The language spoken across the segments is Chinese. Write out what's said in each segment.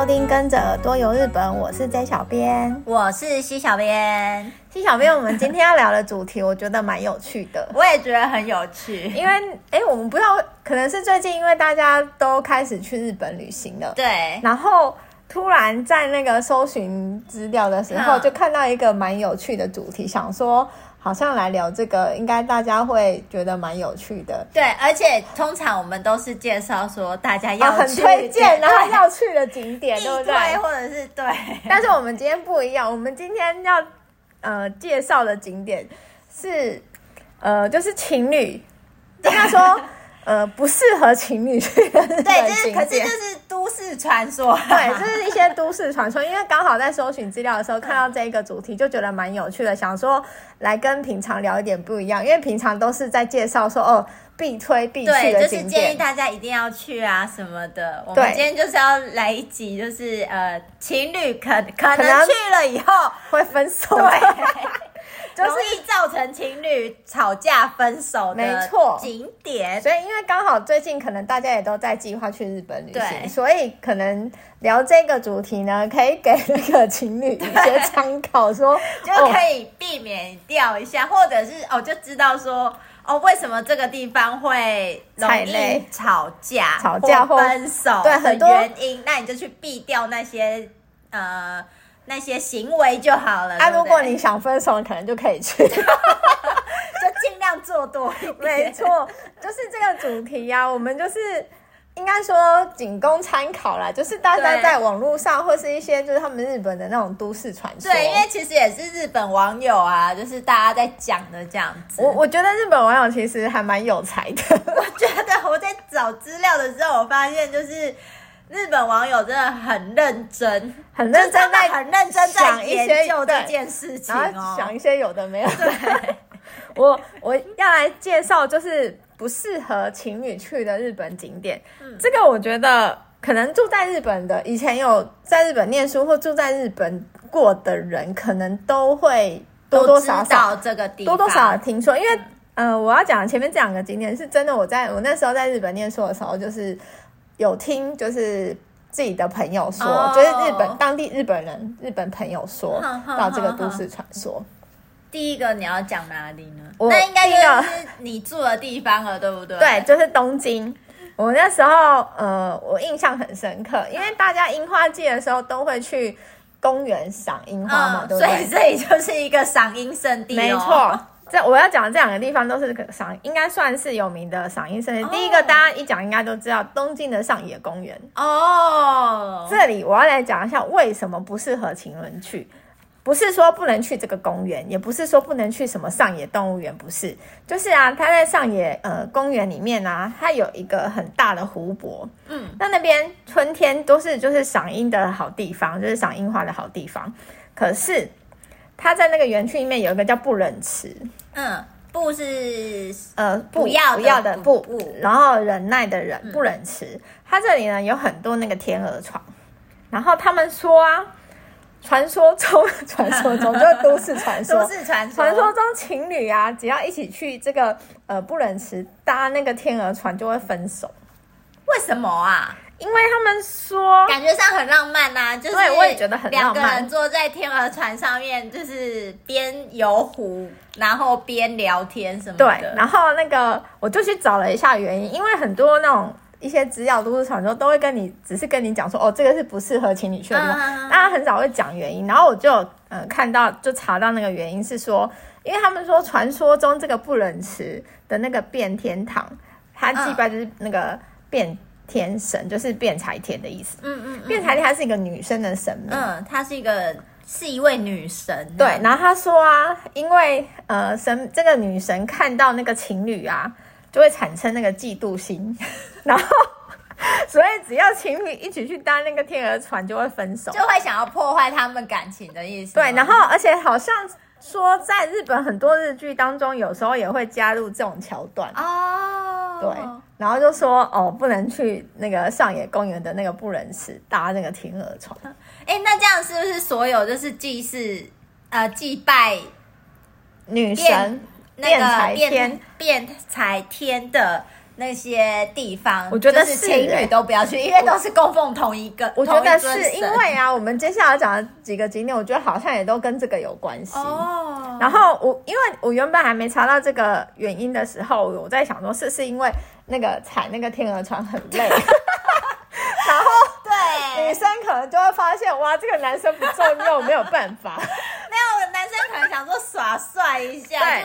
收听，跟着耳朵游日本，我是 J 小编，我是西小编。西小编，我们今天要聊的主题，我觉得蛮有趣的。我也觉得很有趣，因为哎，我们不知道，可能是最近因为大家都开始去日本旅行了，对。然后突然在那个搜寻资料的时候，就看到一个蛮有趣的主题，想说。好像来聊这个，应该大家会觉得蛮有趣的。对，而且通常我们都是介绍说大家要很推荐，然后要去的景点，对不对？或者是对。但是我们今天不一样，我们今天要呃介绍的景点是呃就是情侣，应该说。呃，不适合情侣去的对，就是，可是就是都市传说，对，就是一些都市传说。因为刚好在搜寻资料的时候看到这一个主题，就觉得蛮有趣的，想说来跟平常聊一点不一样。因为平常都是在介绍说哦必推必去的景点，就是建议大家一定要去啊什么的。我们今天就是要来一集，就是呃情侣可可能去了以后会分手。对 容易造成情侣吵架分手没的景点，所以因为刚好最近可能大家也都在计划去日本旅行，所以可能聊这个主题呢，可以给那个情侣一些参考说，说 就可以避免掉一下，哦、或者是哦就知道说哦为什么这个地方会容易吵架、吵架或分手对的原因，那你就去避掉那些呃。那些行为就好了。啊，如果你想分手，你可能就可以去，就尽量做多一点。没错，就是这个主题呀、啊。我们就是应该说仅供参考啦，就是大家在网络上或是一些就是他们日本的那种都市传说。对，因为其实也是日本网友啊，就是大家在讲的这样子。我我觉得日本网友其实还蛮有才的。我觉得我在找资料的时候，我发现就是。日本网友真的很认真，很认真在很认真在研究这件事情哦，想一些有的没有的。我我要来介绍，就是不适合情侣去的日本景点。嗯，这个我觉得可能住在日本的，以前有在日本念书或住在日本过的人，可能都会多多少少这个地方多多少少听说。因为，嗯、呃，我要讲前面这两个景点是真的，我在我那时候在日本念书的时候，就是。有听就是自己的朋友说，oh. 就是日本当地日本人日本朋友说到这个都市传说。第一个你要讲哪里呢？那应该就是你住的地方了，对不对？对，就是东京。我那时候呃，我印象很深刻，因为大家樱花季的时候都会去公园赏樱花嘛，嗯、对不对？所以这里就是一个赏樱圣地，没错。这我要讲的这两个地方都是赏，应该算是有名的赏樱圣地。第一个大家一讲应该都知道，东京的上野公园哦。这里我要来讲一下为什么不适合情人去，不是说不能去这个公园，也不是说不能去什么上野动物园，不是，就是啊，它在上野呃公园里面啊，它有一个很大的湖泊，嗯，那那边春天都是就是赏樱的好地方，就是赏樱花的好地方，可是。它在那个园区里面有一个叫不忍池，嗯，不是呃不，要不要的不，然后忍耐的忍，不忍池。他这里呢有很多那个天鹅床，然后他们说啊，传说中 传说中就是都市传说，都市传说，传说中情侣啊，只要一起去这个呃不忍池搭那个天鹅船就会分手，为什么啊？因为他们说感觉上很浪漫呐、啊，就是对，我也觉得很浪漫。两个人坐在天鹅船上面，就是边游湖，然后边聊天什么的。对，然后那个我就去找了一下原因，因为很多那种一些资料都是传说，都会跟你只是跟你讲说，哦，这个是不适合情侣去的地方，大、uh、家.很少会讲原因。然后我就嗯、呃、看到就查到那个原因是说，因为他们说传说中这个不忍池的那个变天堂，它祭拜就是那个变。天神就是变才天的意思。嗯嗯，变才天她是一个女生的神明。嗯，她是一个是一位女神。对，然后她说啊，因为呃神这个女神看到那个情侣啊，就会产生那个嫉妒心，然后所以只要情侣一起去搭那个天鹅船，就会分手，就会想要破坏他们感情的意思。对，然后而且好像说在日本很多日剧当中，有时候也会加入这种桥段哦。对。然后就说哦，不能去那个上野公园的那个不忍池搭那个天鹅船。哎，那这样是不是所有就是祭祀呃祭拜女神辩才天变才天的那些地方，我觉得是情侣都不要去，因为都是供奉同一个。我觉得是因为啊，我们接下来讲的几个景点，我觉得好像也都跟这个有关系。哦。然后我因为我原本还没查到这个原因的时候，我在想说是是因为那个踩那个天鹅船很累，然后对。女生可能就会发现哇，这个男生不重用，没有办法。没有，男生可能想说耍帅一下，对。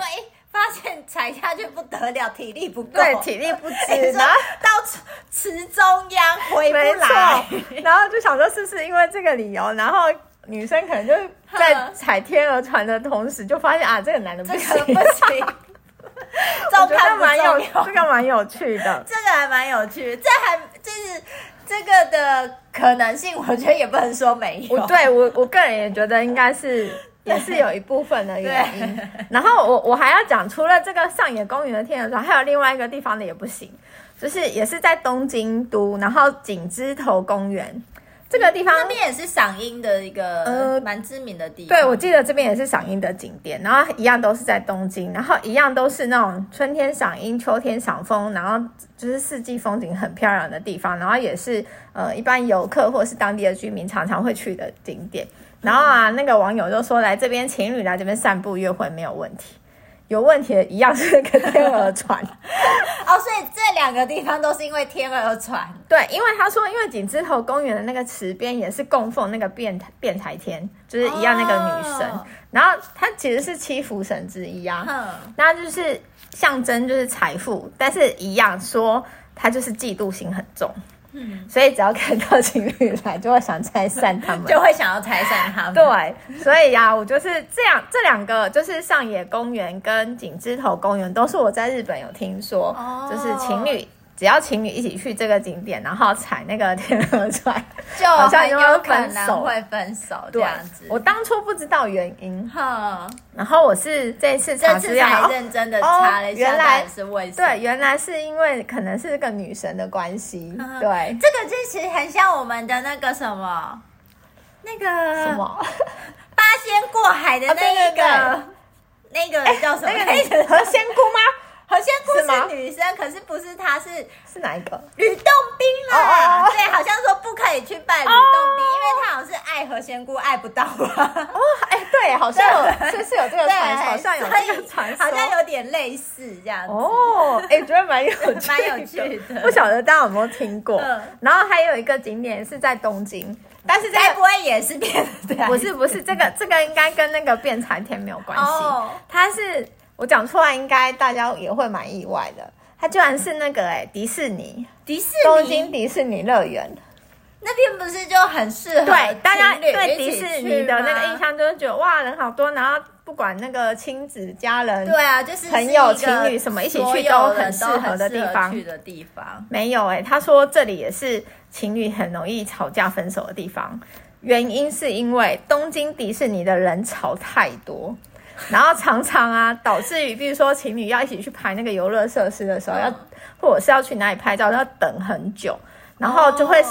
发现踩下去不得了，体力不够，对，体力不支，然后到池中央回不来，然后就想说是不是因为这个理由，然后女生可能就在踩天鹅船的同时，就发现啊，这个男的不行，不行。我觉得蛮有，这个蛮有趣的，这个还蛮有趣，这还就是这个的可能性，我觉得也不能说没有。我对我我个人也觉得应该是。也是有一部分的原因，然后我我还要讲，除了这个上野公园的天鹅船，还有另外一个地方的也不行，就是也是在东京都，然后景之头公园这个地方，那边也是赏樱的一个呃蛮知名的地方。对，我记得这边也是赏樱的景点，然后一样都是在东京，然后一样都是那种春天赏樱、秋天赏枫，然后就是四季风景很漂亮的地方，然后也是呃一般游客或者是当地的居民常常会去的景点。然后啊，那个网友就说，来这边情侣来这边散步约会没有问题，有问题的一样是那个天鹅船 哦，所以这两个地方都是因为天鹅船。对，因为他说，因为景之头公园的那个池边也是供奉那个变变才天，就是一样那个女神，哦、然后她其实是七福神之一啊，那、嗯、就是象征就是财富，但是一样说她就是嫉妒心很重。嗯，所以只要看到情侣来，就会想拆散他们，就会想要拆散他们。对，所以呀、啊，我就是这样，这两个就是上野公园跟景之头公园，都是我在日本有听说，哦、就是情侣。只要情侣一起去这个景点，然后踩那个天鹅船，就好像有可能会分手这样子。我当初不知道原因，哈，然后我是这次查资料才认真的查了一下，原来是为什么？对，原来是因为可能是这个女神的关系。对，这个其实很像我们的那个什么，那个什么八仙过海的那个，那个叫什么？那个何仙姑吗？何仙姑是女生，是可是不是她，是是哪一个？吕洞宾啦。Oh, oh, oh. 对，好像说不可以去拜吕洞宾，oh. 因为他好像是爱何仙姑爱不到吧？哦，哎，对，好像有，就是有这个传说，好像有这个传说，好像有点类似这样子。哦，哎，觉得蛮有趣，蛮有趣的。不晓得大家有没有听过？嗯、然后还有一个景点是在东京，但是该、这个、不会也是变？不是不是，这个这个应该跟那个变财天没有关系。Oh. 它是。我讲出来，应该大家也会蛮意外的。它居然是那个哎、欸，迪士尼，迪士尼，东京迪士尼乐园，那边不是就很适合？对，大家对迪士尼的那个印象就是觉得哇，人好多，然后不管那个亲子家人，对啊，就是朋友情侣什么一起去都很适合的地方。去的地方没有哎、欸，他说这里也是情侣很容易吵架分手的地方，原因是因为东京迪士尼的人潮太多。然后常常啊，导致于比如说情侣要一起去排那个游乐设施的时候，要或者是要去哪里拍照，要等很久，然后就会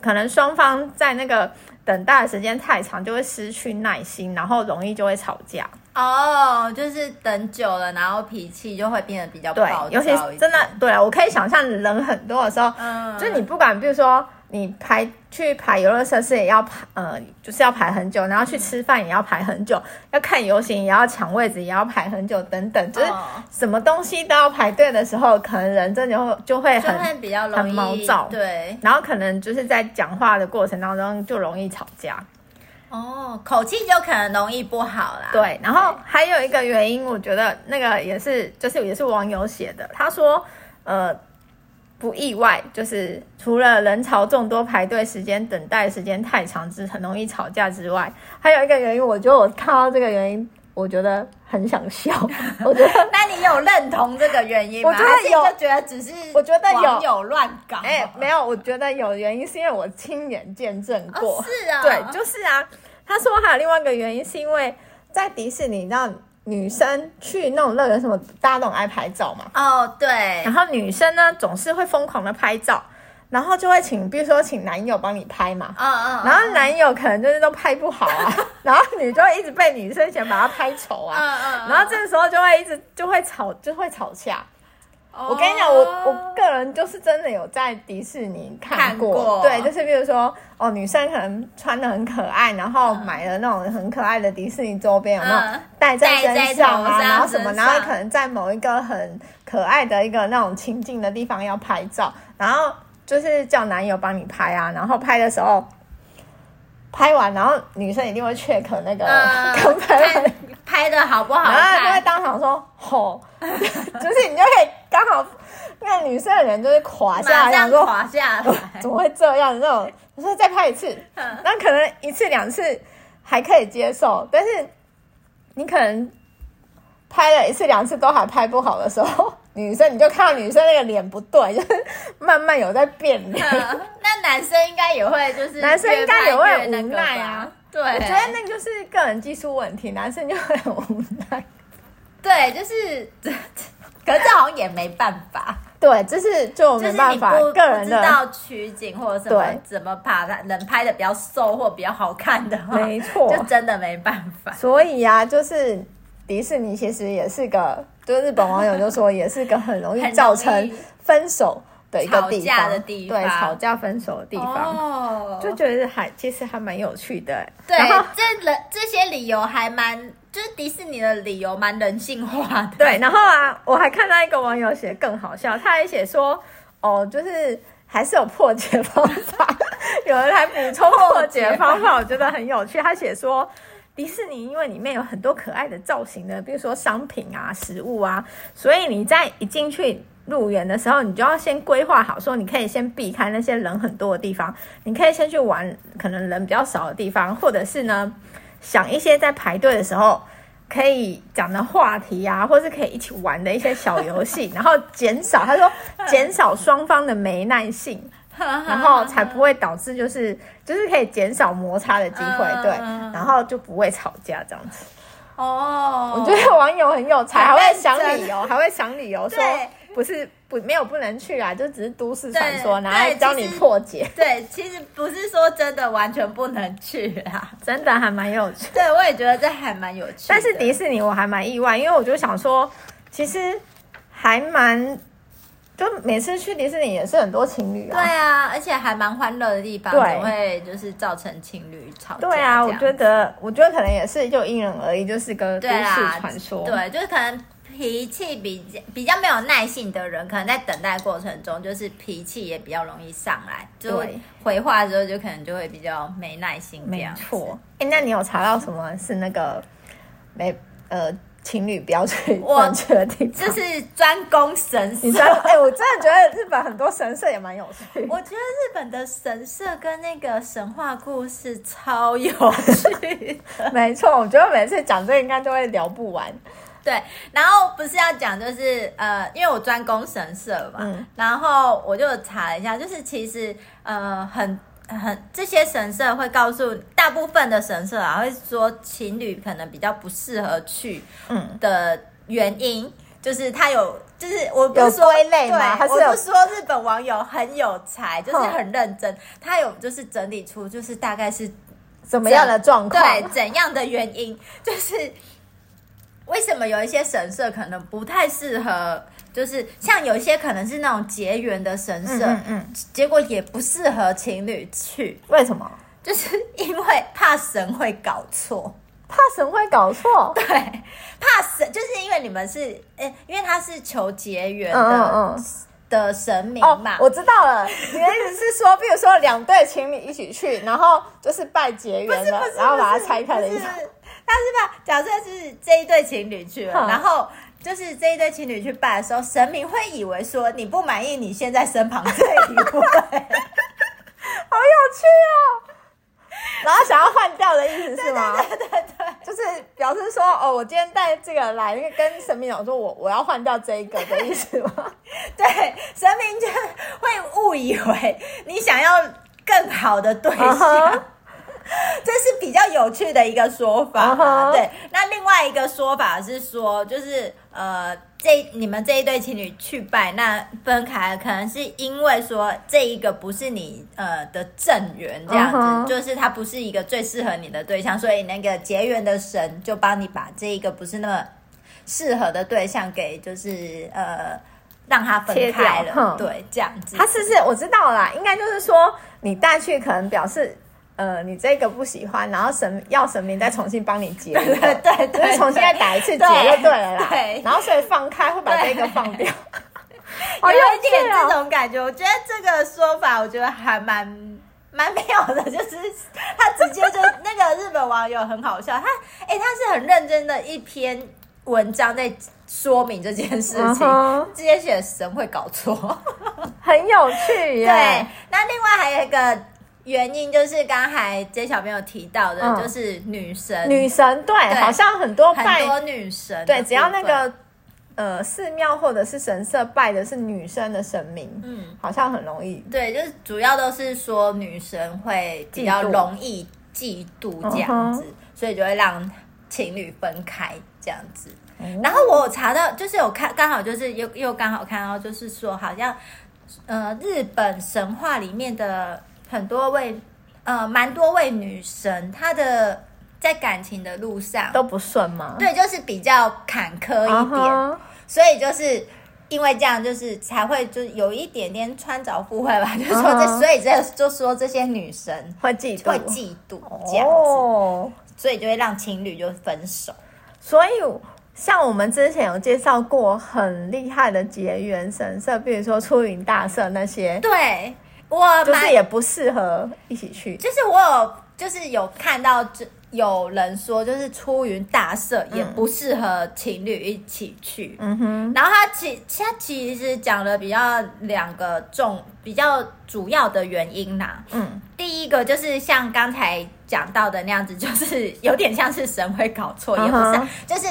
可能双方在那个等待的时间太长，就会失去耐心，然后容易就会吵架。哦，就是等久了，然后脾气就会变得比较暴躁。对，尤其是真的，对啊，我可以想象人很多的时候，嗯，就你不管比如说。你排去排游乐设施也要排，呃，就是要排很久，然后去吃饭也要排很久，要看游行也要抢位置，也要排很久，等等，就是什么东西都要排队的时候，可能人真的会就会很很毛躁，对，然后可能就是在讲话的过程当中就容易吵架，哦，口气就可能容易不好啦。对，然后还有一个原因，我觉得那个也是，就是也是网友写的，他说，呃。不意外，就是除了人潮众多、排队时间、等待时间太长，之很容易吵架之外，还有一个原因，我觉得我看到这个原因，我觉得很想笑。我觉得，那你有认同这个原因吗？我觉得有，就觉得只是我觉得有有乱搞。哎、欸，没有，我觉得有原因是因为我亲眼见证过。哦、是啊，对，就是啊。他说还有另外一个原因，是因为在迪士尼，你知道。女生去那种乐园，什么大家都很爱拍照嘛。哦，对。然后女生呢，总是会疯狂的拍照，然后就会请，比如说请男友帮你拍嘛。嗯嗯。然后男友可能就是都拍不好啊，然后你就会一直被女生想把他拍丑啊。嗯嗯。然后这个时候就会一直就会吵，就会吵架。我跟你讲，我我个人就是真的有在迪士尼看过，看过。对，就是比如说哦，女生可能穿的很可爱，然后买了那种很可爱的迪士尼周边，有没有？戴在身上啊？然后什么，然后可能在某一个很可爱的一个那种情境的地方要拍照，然后就是叫男友帮你拍啊，然后拍的时候拍完，然后女生一定会 check 那个刚拍完拍的好不好看，然后就会当场说吼。就是你就可以刚好，那个女生的人就是垮下来，想说垮下来，怎么会这样？那种我说再拍一次，那可能一次两次还可以接受，但是你可能拍了一次两次都还拍不好的时候，女生你就看到女生那个脸不对，就是慢慢有在变脸。那男生应该也会，就是男生应该也会无奈啊。对，我觉得那个就是个人技术问题，男生就会很无奈。对，就是这，可是这好像也没办法。对，就是就没办法，个人不知道取景或者什么对怎么把它能拍的比较瘦或比较好看的话，没错，就真的没办法。所以啊，就是迪士尼其实也是个，就日本网友就说也是个很容易造成分手的一个地方，吵架的地方，对，吵架分手的地方，哦，就觉得还其实还蛮有趣的。对，这人这些理由还蛮。就是迪士尼的理由蛮人性化的，对。然后啊，我还看到一个网友写更好笑，他还写说，哦，就是还是有破解方法，有人还补充破解方法，我觉得很有趣。他写说，迪士尼因为里面有很多可爱的造型的，比如说商品啊、食物啊，所以你在一进去入园的时候，你就要先规划好，说你可以先避开那些人很多的地方，你可以先去玩可能人比较少的地方，或者是呢。想一些在排队的时候可以讲的话题啊，或是可以一起玩的一些小游戏，然后减少他说减少双方的没耐性，然后才不会导致就是就是可以减少摩擦的机会，对，然后就不会吵架这样子。哦，我觉得网友很有才，还会想理由，还会想理由说不是。不，没有不能去啊，就只是都市传说，然后教你破解。对，其实不是说真的完全不能去啊，真的还蛮有趣。对，我也觉得这还蛮有趣。但是迪士尼我还蛮意外，因为我就想说，其实还蛮，就每次去迪士尼也是很多情侣啊。对啊，而且还蛮欢乐的地方，对，会就是造成情侣吵架。对啊，我觉得，我觉得可能也是就因人而异，就是个都市传说。对，对，就是可能。脾气比较比较没有耐性的人，可能在等待过程中，就是脾气也比较容易上来，就回话的时候就可能就会比较没耐心。没错，哎、欸，那你有查到什么是那个没呃情侣不要去逛去的地方？就是专攻神社。哎、欸，我真的觉得日本很多神社也蛮有趣。我觉得日本的神社跟那个神话故事超有趣。没错，我觉得每次讲这个应该都会聊不完。对，然后不是要讲，就是呃，因为我专攻神社嘛，嗯、然后我就查了一下，就是其实呃，很很这些神社会告诉大部分的神社啊，会说情侣可能比较不适合去的原因，嗯、就是他有，就是我不是说归类吗？对，我不说日本网友很有才，就是很认真，他有就是整理出就是大概是怎么样的状况，对，怎样的原因，就是。为什么有一些神社可能不太适合？就是像有一些可能是那种结缘的神社，嗯，嗯，结果也不适合情侣去。为什么？就是因为怕神会搞错，怕神会搞错。对，怕神就是因为你们是，诶，因为他是求结缘的，嗯嗯，的神明嘛。哦，我知道了，你的意思是说，比如说两对情侣一起去，然后就是拜结缘的，然后把它拆开的意思。他是吧？假设是这一对情侣去了，嗯、然后就是这一对情侣去拜的时候，神明会以为说你不满意你现在身旁这一位，好有趣哦。然后想要换掉的意思是吗？对对对对，就是表示说哦，我今天带这个来，跟神明讲说我我要换掉这一个的意思吗？对，神明就会误以为你想要更好的对象。Uh huh. 这是比较有趣的一个说法，uh huh. 对。那另外一个说法是说，就是呃，这你们这一对情侣去拜，那分开可能是因为说这一个不是你呃的正缘，这样子，uh huh. 就是他不是一个最适合你的对象，所以那个结缘的神就帮你把这一个不是那么适合的对象给就是呃让他分开了。对，这样子。他是不是我知道了啦？应该就是说你带去可能表示。呃，你这个不喜欢，然后神要神明再重新帮你结，对对对，就是重新再打一次结就对了啦。对，然后所以放开会把这个放掉，有一点这种感觉。我觉得这个说法，我觉得还蛮蛮妙的，就是他直接就那个日本网友很好笑，他哎、欸，他是很认真的一篇文章在说明这件事情，直接写神会搞错，很有趣耶。对，那另外还有一个。原因就是刚才 J 小朋友提到的，就是女神，嗯、女神对，对，好像很多拜很多女神，对，只要那个呃寺庙或者是神社拜的是女生的神明，嗯，好像很容易，对，就是主要都是说女神会比较容易嫉妒这样子，所以就会让情侣分开这样子。嗯、然后我有查到，就是有看，刚好就是又又刚好看到，就是说好像呃日本神话里面的。很多位，呃，蛮多位女神，她的在感情的路上都不顺吗？对，就是比较坎坷一点，uh -huh. 所以就是因为这样，就是才会就有一点点穿凿附会吧，就是说这，uh -huh. 所以这就说这些女神会嫉妒，会嫉妒这样子，oh. 所以就会让情侣就分手。所以像我们之前有介绍过很厉害的结缘神社，比如说出云大社那些，对。我就是也不适合一起去，就是我有就是有看到，就有人说，就是出云大社也不适合情侣一起去。嗯哼，然后他其他其实讲了比较两个重比较主要的原因呐。嗯，第一个就是像刚才讲到的那样子，就是有点像是神会搞错，也不是，就是。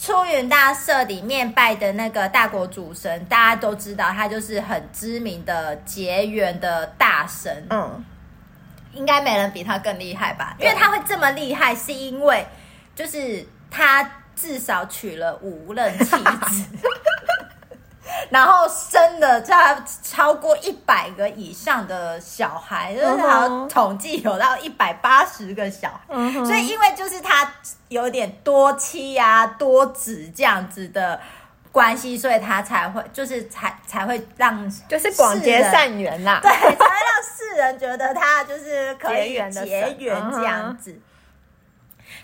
出云大社里面拜的那个大国主神，大家都知道，他就是很知名的结缘的大神。嗯，应该没人比他更厉害吧？因为他会这么厉害，是因为就是他至少娶了五任妻子。然后生的差超过一百个以上的小孩，就是他统计有到一百八十个小孩，所以因为就是他有点多妻啊、多子这样子的关系，所以他才会就是才才会让就是广结善缘呐，对，才会让世人觉得他就是可以结缘这样子。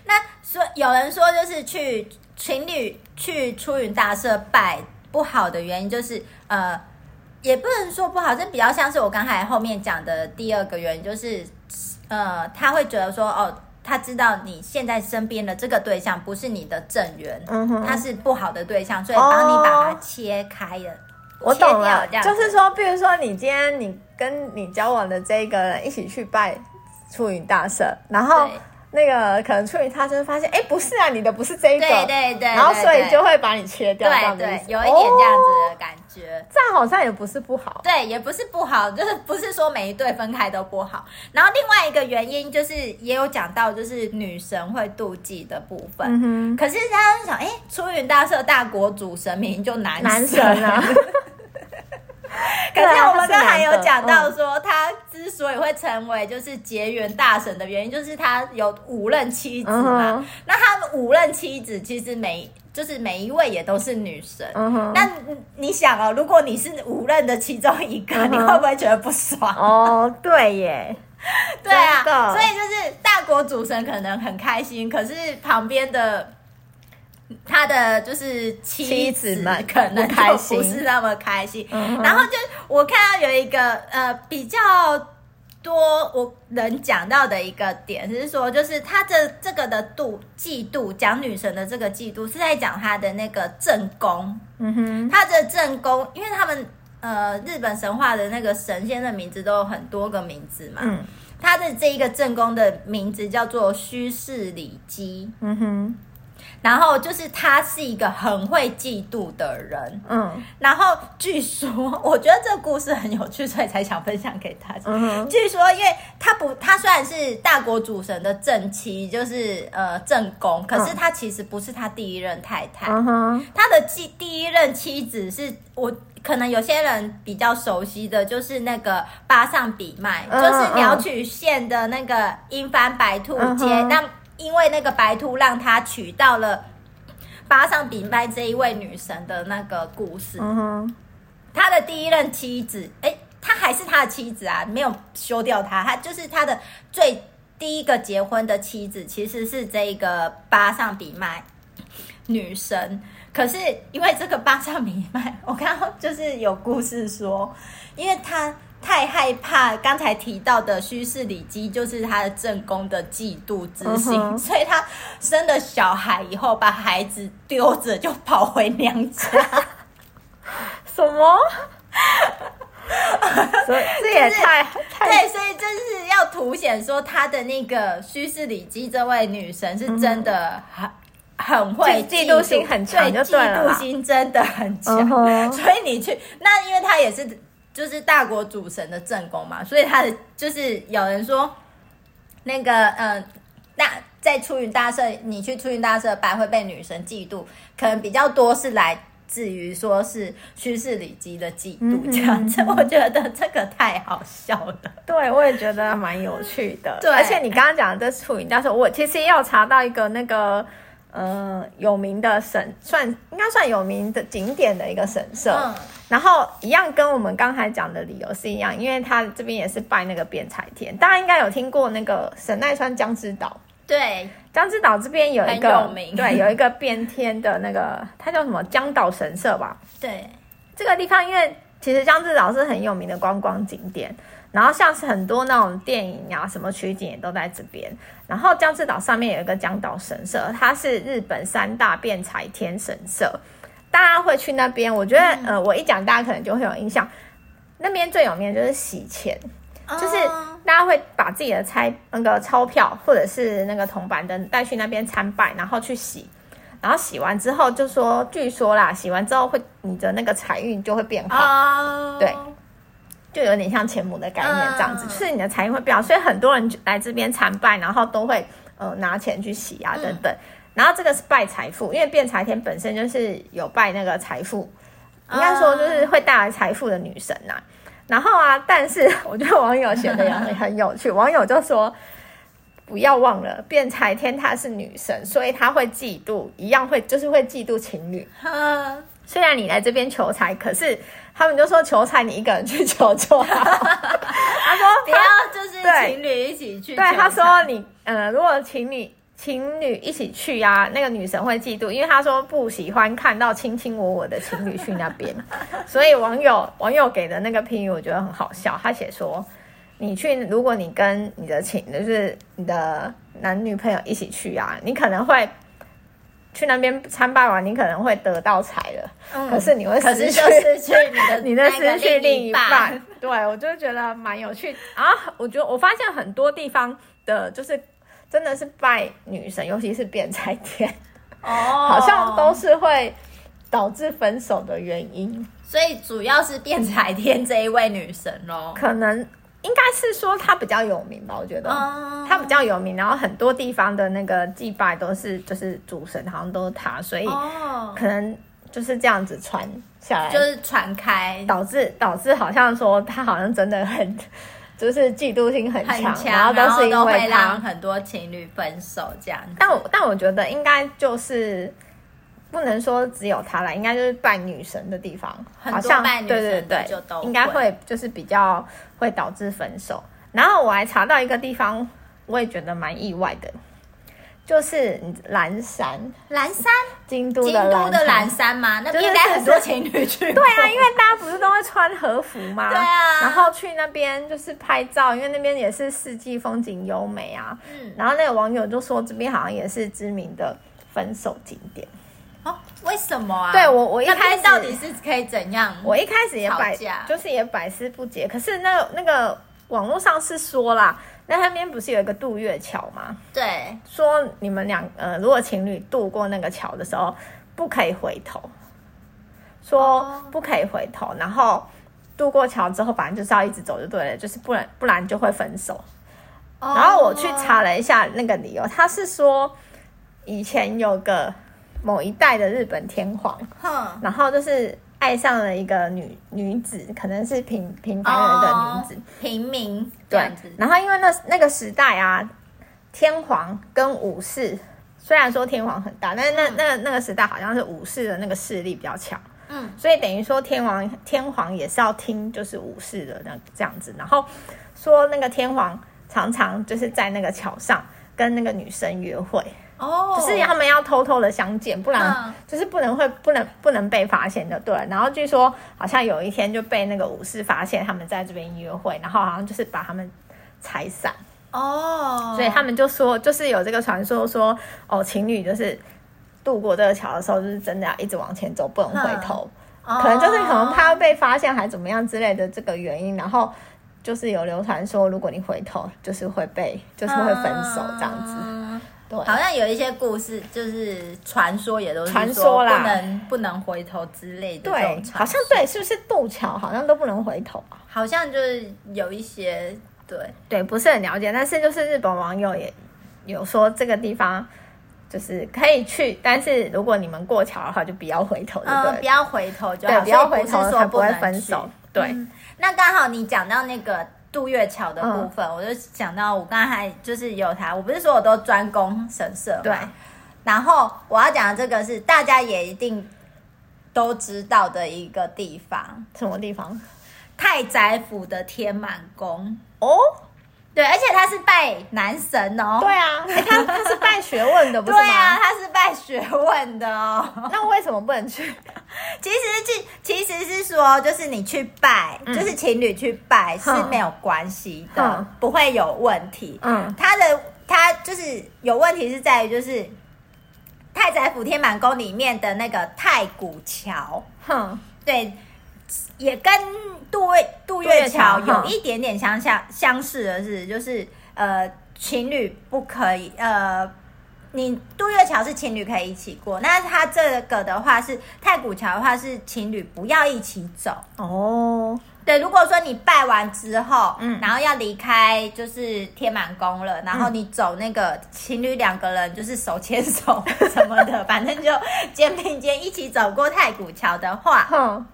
那说有人说就是去情侣去出云大社拜。不好的原因就是，呃，也不能说不好，这比较像是我刚才后面讲的第二个原因，就是，呃，他会觉得说，哦，他知道你现在身边的这个对象不是你的正缘，他是不好的对象，所以帮你把它切开了，我懂了，就是说，比如说你今天你跟你交往的这个人一起去拜处女大社，然后。那个可能出云他就会发现，哎，不是啊，你的不是这一个，对对对，对，然后所以就会把你切掉，对对，有一点这样子的感觉，这样好像也不是不好，对，也不是不好，就是不是说每一对分开都不好。然后另外一个原因就是也有讲到，就是女神会妒忌的部分。嗯、可是大家想，哎，出云大社大国主神明就男神，男神啊。可是我们刚才有讲到说，他之所以会成为就是结缘大神的原因，就是他有五任妻子嘛。那他五任妻子其实每就是每一位也都是女神。那你想哦，如果你是五任的其中一个，你会不会觉得不爽？哦，对耶，对啊，所以就是大国主神可能很开心，可是旁边的。他的就是妻子们可能开心，不是那么开心。然后就我看到有一个呃比较多我能讲到的一个点是说，就是他的这个的妒嫉妒，讲女神的这个嫉妒是在讲他的那个正宫。嗯哼，他的正宫，因为他们呃日本神话的那个神仙的名字都有很多个名字嘛。嗯，他的这一个正宫的名字叫做须势里姬。嗯哼。然后就是他是一个很会嫉妒的人，嗯，然后据说，我觉得这个故事很有趣，所以才想分享给大家。嗯，据说，因为他不，他虽然是大国主神的正妻，就是呃正宫，可是他其实不是他第一任太太。嗯，他的第第一任妻子是我可能有些人比较熟悉的就是那个巴上比麦，嗯，就是鸟取县的那个因幡白兔街，嗯，那。因为那个白兔让他娶到了巴上比麦这一位女神的那个故事，嗯哼，他的第一任妻子，哎，他还是他的妻子啊，没有休掉他，他就是他的最第一个结婚的妻子，其实是这个巴上比麦女神。可是因为这个巴上比麦，我刚刚就是有故事说，因为他。太害怕刚才提到的虚氏里基，就是他的正宫的嫉妒之心，uh huh. 所以他生了小孩以后，把孩子丢着就跑回娘家。什么？所以这也太、就是、对，所以这是要凸显说他的那个虚氏里基这位女神是真的很很会嫉妒心很强，对，嫉妒心真的很强。Uh huh. 所以你去那，因为他也是。就是大国主神的正宫嘛，所以他的就是有人说，那个嗯，那在出云大社，你去出云大社拜会被女神嫉妒，可能比较多是来自于说是虚势里基的嫉妒这样子。嗯嗯嗯，我觉得这个太好笑了，对我也觉得蛮有趣的。对，而且你刚刚讲的这出云大社，我其实也有查到一个那个。呃，有名的神算应该算有名的景点的一个神社，嗯、然后一样跟我们刚才讲的理由是一样，因为他这边也是拜那个辩财天，大家应该有听过那个神奈川江之岛，对，江之岛这边有一个有名。对，有一个变天的那个，它叫什么？江岛神社吧？对，这个地方因为其实江之岛是很有名的观光景点。然后像是很多那种电影啊，什么取景也都在这边。然后江之岛上面有一个江岛神社，它是日本三大变财天神社，大家会去那边。我觉得，呃，我一讲大家可能就会有印象。那边最有名的就是洗钱，就是大家会把自己的财那个钞票或者是那个铜板灯带去那边参拜，然后去洗。然后洗完之后就说，据说啦，洗完之后会你的那个财运就会变好，对。就有点像钱母的概念这样子，嗯、就是你的财运会变好，所以很多人来这边参拜，然后都会呃拿钱去洗啊等等。嗯、然后这个是拜财富，因为变财天本身就是有拜那个财富，应该说就是会带来财富的女神呐、然后啊，但是 我觉得网友写的也很很有趣，网友就说不要忘了变财天她是女神，所以她会嫉妒，一样会就是会嫉妒情侣。嗯、虽然你来这边求财，可是。他们就说求财，你一个人去求就好。他说不要，就是情侣一起去。对，他说你，呃，如果情侣情侣一起去啊，那个女神会嫉妒，因为他说不喜欢看到卿卿我我的情侣去那边。所以网友网友给的那个评语，我觉得很好笑。他写说，你去，如果你跟你的情，就是你的男女朋友一起去啊，你可能会。去那边参拜完，你可能会得到财了，嗯、可是你会失去，失去你的 你的失去另一半。对，我就觉得蛮有趣啊！我觉得我发现很多地方的，就是真的是拜女神，尤其是变财天哦，好像都是会导致分手的原因。所以主要是变财天这一位女神咯，可能。应该是说他比较有名吧，我觉得。他比较有名，然后很多地方的那个祭拜都是就是主神，好像都是他，所以可能就是这样子传下来，就是传开，导致导致好像说他好像真的很 就是嫉妒心很强，然后都是因为他。让很多情侣分手这样。但我但我觉得应该就是。不能说只有他来，应该就是拜女神的地方，好像拜女神对对对，应该会就是比较会导致分手。然后我还查到一个地方，我也觉得蛮意外的，就是蓝山。蓝山，京都的蓝山吗？那边应该很多情侣去。对啊，因为大家不是都会穿和服吗？对啊。然后去那边就是拍照，因为那边也是四季风景优美啊。嗯。然后那个网友就说，这边好像也是知名的分手景点。为什么啊？对我，我一开始到底是可以怎样？我一开始也百，就是也百思不解。可是那那个网络上是说啦，那那边不是有一个渡月桥吗？对，说你们两呃，如果情侣渡过那个桥的时候，不可以回头，说不可以回头，然后渡过桥之后，反正就是要一直走就对了，就是不然不然就会分手。然后我去查了一下那个理由，他是说以前有个。某一代的日本天皇，哼。然后就是爱上了一个女女子，可能是平平凡人的女子，哦、平民对。然后因为那那个时代啊，天皇跟武士，虽然说天皇很大，但是那、嗯、那那个时代好像是武士的那个势力比较强，嗯，所以等于说天王天皇也是要听就是武士的那这样子，然后说那个天皇常常就是在那个桥上跟那个女生约会。哦，就是他们要偷偷的相见，不然就是不能会不能不能被发现的，对。然后据说好像有一天就被那个武士发现他们在这边约会，然后好像就是把他们拆散。哦，所以他们就说，就是有这个传说说，哦，情侣就是渡过这个桥的时候，就是真的要一直往前走，不能回头。可能就是可能怕被发现还怎么样之类的这个原因，然后就是有流传说，如果你回头，就是会被就是会分手这样子。对，好像有一些故事，就是传说也都是传说啦，不能不能回头之类的。对，好像对，是不是渡桥好像都不能回头啊？好像就是有一些对对，不是很了解，但是就是日本网友也有说这个地方就是可以去，但是如果你们过桥的话，就不要回头，嗯，不要回头就好，对，不要回头才不会分手。对，嗯，那刚好你讲到那个。渡月桥的部分，嗯、我就想到我刚才还就是有他，我不是说我都专攻神社嘛，对。然后我要讲的这个是大家也一定都知道的一个地方，什么地方？太宰府的天满宫哦。对，而且他是拜男神哦。对啊，他他是拜学问的，不是吗？对啊，他是拜学问的哦。那为什么不能去？其实其其实是说，就是你去拜，嗯、就是情侣去拜是没有关系的，嗯、不会有问题。嗯，他的他就是有问题是在于就是太宰府天满宫里面的那个太古桥。哼，对。也跟杜月杜月桥有一点点相像相似的是，就是呃情侣不可以呃，你杜月桥是情侣可以一起过，那它这个的话是太古桥的话是情侣不要一起走哦。对，如果说你拜完之后，嗯，然后要离开就是天满宫了，然后你走那个情侣两个人就是手牵手什么的，反正就肩并肩一起走过太古桥的话，哼。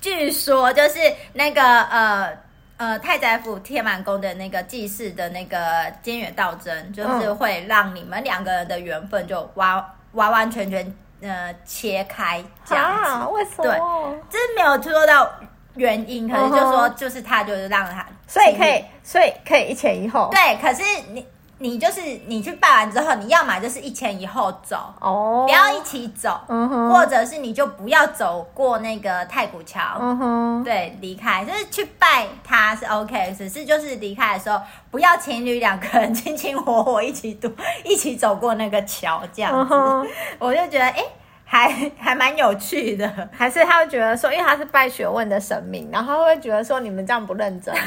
据说就是那个呃呃太宰府天满宫的那个祭祀的那个菅野道真，就是会让你们两个人的缘分就完完完全全呃切开这样子。啊、为什么？对，就是没有说到原因，可能就说就是他就是让他，所以可以所以可以一前一后。对，可是你。你就是你去拜完之后，你要么就是一前一后走哦，不要一起走，嗯哼，或者是你就不要走过那个太古桥，嗯哼，对，离开就是去拜他是 OK，只是就是离开的时候不要情侣两个人卿卿我我一起渡 一起走过那个桥这样子，我就觉得哎，还还蛮有趣的，还是他会觉得说，因为他是拜学问的神明，然后他会觉得说你们这样不认真。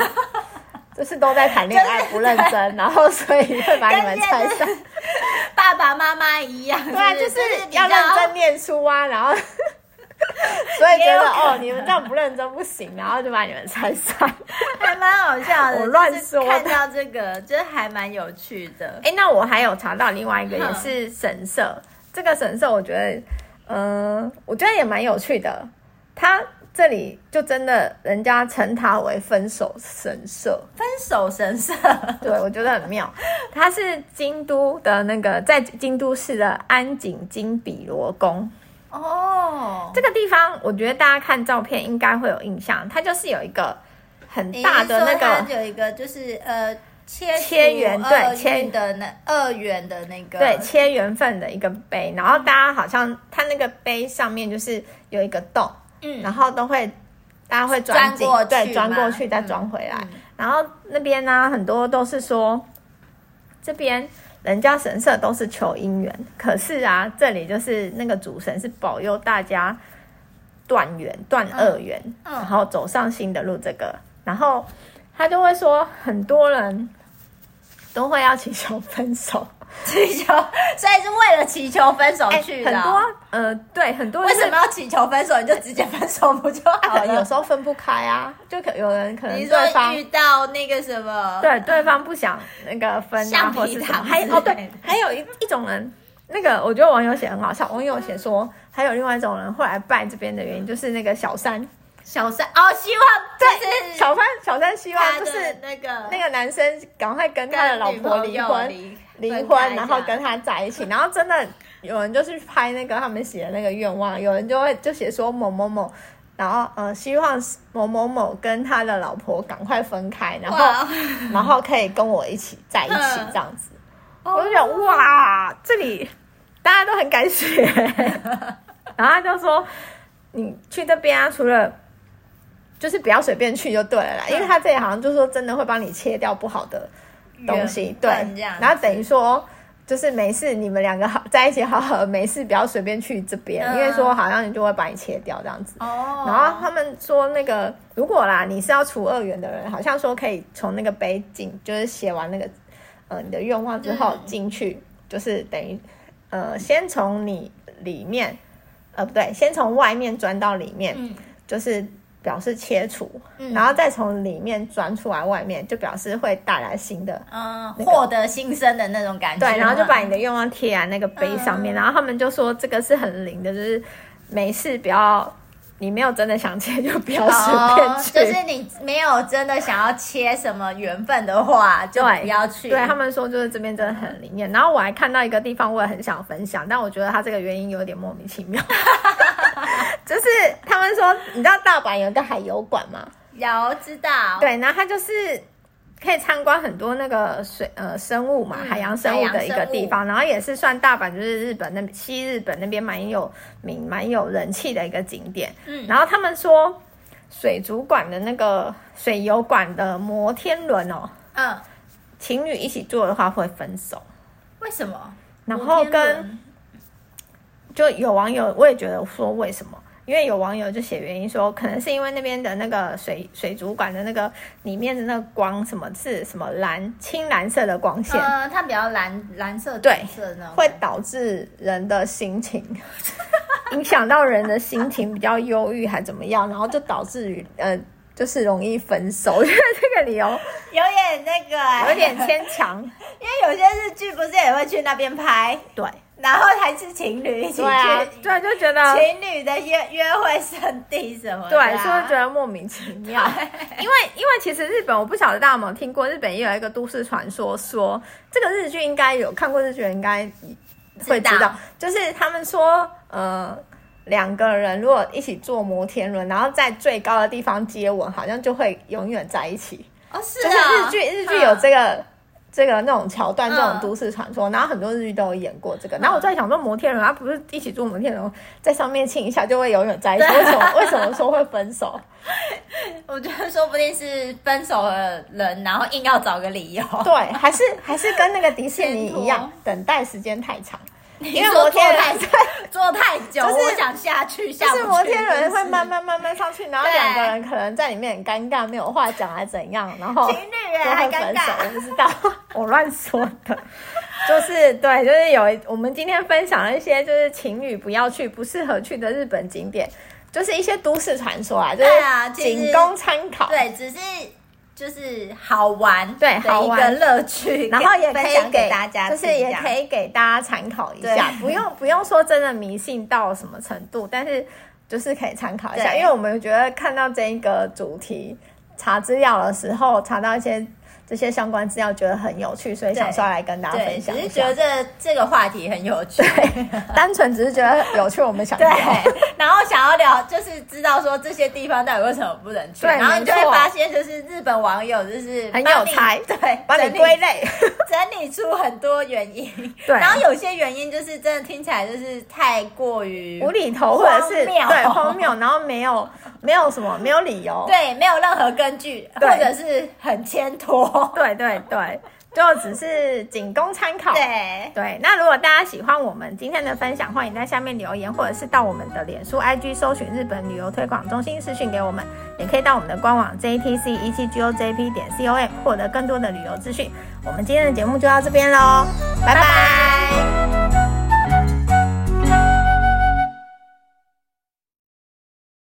就是都在谈恋爱，不认真，然后所以会把你们拆散。爸爸妈妈一样，对啊，就是要认真念书啊，然后 所以觉得哦，你们这样不认真不行，然后就把你们拆散，还蛮好笑的。我乱说，看到这个就是还蛮有趣的。哎，那我还有查到另外一个也是神社，这个神社我觉得，嗯，我觉得也蛮有趣的，它。这里就真的，人家称它为分手神社。分手神社，对，我觉得很妙。它是京都的那个，在京都市的安井金比罗宫。哦，这个地方，我觉得大家看照片应该会有印象。它就是有一个很大的那个，有一个就是呃切千元，对，千的那二元的那个，对，切缘分的一个碑。然后大家好像它那个碑上面就是有一个洞。嗯，然后都会，大家会钻进，对，转过去再转回来。然后那边呢，很多都是说，这边人家神社都是求姻缘，可是啊，这里就是那个主神是保佑大家断缘、断恶缘，嗯嗯、然后走上新的路。这个，然后他就会说，很多人都会要祈求分手。祈求，所以是为了祈求分手去的。欸、很多，呃，对，很多人为什么要祈求分手？你就直接分手不就好了？有时候分不开啊，就可有人可能你说遇到那个什么，对，对方不想那个分啊，或是什么？还哦，对，还有一一种人，那个我觉得网友写很好笑，网友写说，还有另外一种人会来拜这边的原因，就是那个小三。小三哦，希望对小三小三希望就是那个那个男生赶快跟他的老婆离婚，离婚，然后跟他在一起，然后真的有人就是拍那个他们写的那个愿望，有人就会就写说某某某，然后呃希望某某某跟他的老婆赶快分开，然后 然后可以跟我一起在一起这样子，我就觉得哇，这里大家都很敢写，然后他就说你去这边啊，除了就是不要随便去就对了啦，因为他这里好像就是说真的会帮你切掉不好的东西，对，然后等于说就是没事，你们两个好在一起好好，没事不要随便去这边，因为说好像你就会把你切掉这样子。哦。然后他们说那个如果啦，你是要除恶缘的人，好像说可以从那个碑进，就是写完那个呃你的愿望之后进去，就是等于呃先从你里面呃不对，先从外面钻到里面，就是。表示切除，嗯、然后再从里面钻出来，外面就表示会带来新的，嗯，获得新生的那种感觉。对，然后就把你的愿望贴在那个碑上面，嗯、然后他们就说这个是很灵的，就是没事不要，你没有真的想切就不要随便去，哦，就是你没有真的想要切什么缘分的话，就不要去。对，对他们说就是这边真的很灵验。然后我还看到一个地方，我也很想分享，但我觉得他这个原因有点莫名其妙。就是他们说，你知道大阪有一个海游馆吗？有知道。对，然后它就是可以参观很多那个水呃生物嘛，嗯、海洋生物的一个地方，然后也是算大阪就是日本那西日本那边蛮有名、蛮有人气的一个景点。嗯，然后他们说水族馆的那个水游馆的摩天轮哦，嗯，情侣一起坐的话会分手，为什么？然后跟就有网友我也觉得说为什么？因为有网友就写原因说，可能是因为那边的那个水水族馆的那个里面的那个光，什么是什么蓝青蓝色的光线，呃，它比较蓝蓝色对色会导致人的心情影响到人的心情比较忧郁还怎么样，然后就导致于呃就是容易分手。我觉得这个理由有点那个、欸，有点牵强，因为有些日剧不是也会去那边拍，对。然后还是情侣一起去，对啊，对，就觉得情侣的约约会圣地什么的，对，所以觉得莫名其妙？因为因为其实日本，我不晓得大家有没有听过，日本也有一个都市传说，说这个日剧应该有看过日剧，应该会知道，知道就是他们说，呃，两个人如果一起坐摩天轮，然后在最高的地方接吻，好像就会永远在一起。哦，是啊，就是日剧日剧有这个。嗯这个那种桥段，这种都市传说，嗯、然后很多日剧都有演过这个。然后我在想说，摩天轮，他不是一起坐摩天轮，在上面亲一下就会永远在一起？为什么？为什么说会分手？我觉得说不定是分手的人，然后硬要找个理由。对，还是还是跟那个迪士尼一样，等待时间太长。因为摩天轮坐太久，就是我想下去，下就是摩天轮会慢慢慢慢上去，然后两个人可能在里面很尴尬，没有话讲，还怎样，然后就会分手。我不知道，我乱说的，就是对，就是有我们今天分享了一些就是情侣不要去、不适合去的日本景点，就是一些都市传说啊，就是仅供参考。对，只是。就是好玩，对，好玩。的乐趣，然后也可以给大家，就是也可以给大家参考一下，不用不用说真的迷信到什么程度，但是就是可以参考一下，因为我们觉得看到这一个主题查资料的时候，查到一些。这些相关资料觉得很有趣，所以想说来跟大家分享。只是觉得这这个话题很有趣，对，单纯只是觉得有趣，我们想 聊。对，然后想要聊，就是知道说这些地方到底为什么不能去。对，然后你就会发现，就是日本网友就是很有才，对，把你归类，整理出很多原因。对，然后有些原因就是真的听起来就是太过于无厘头，或者是对荒谬，然后没有没有什么没有理由，对，没有任何根据，或者是很牵拖。对对对，就只是仅供参考。对对，那如果大家喜欢我们今天的分享，欢迎在下面留言，或者是到我们的脸书、IG 搜寻日本旅游推广中心私讯给我们，也可以到我们的官网 JTC 一七 GOJP 点 COM 获得更多的旅游资讯。我们今天的节目就到这边喽，拜拜。拜拜。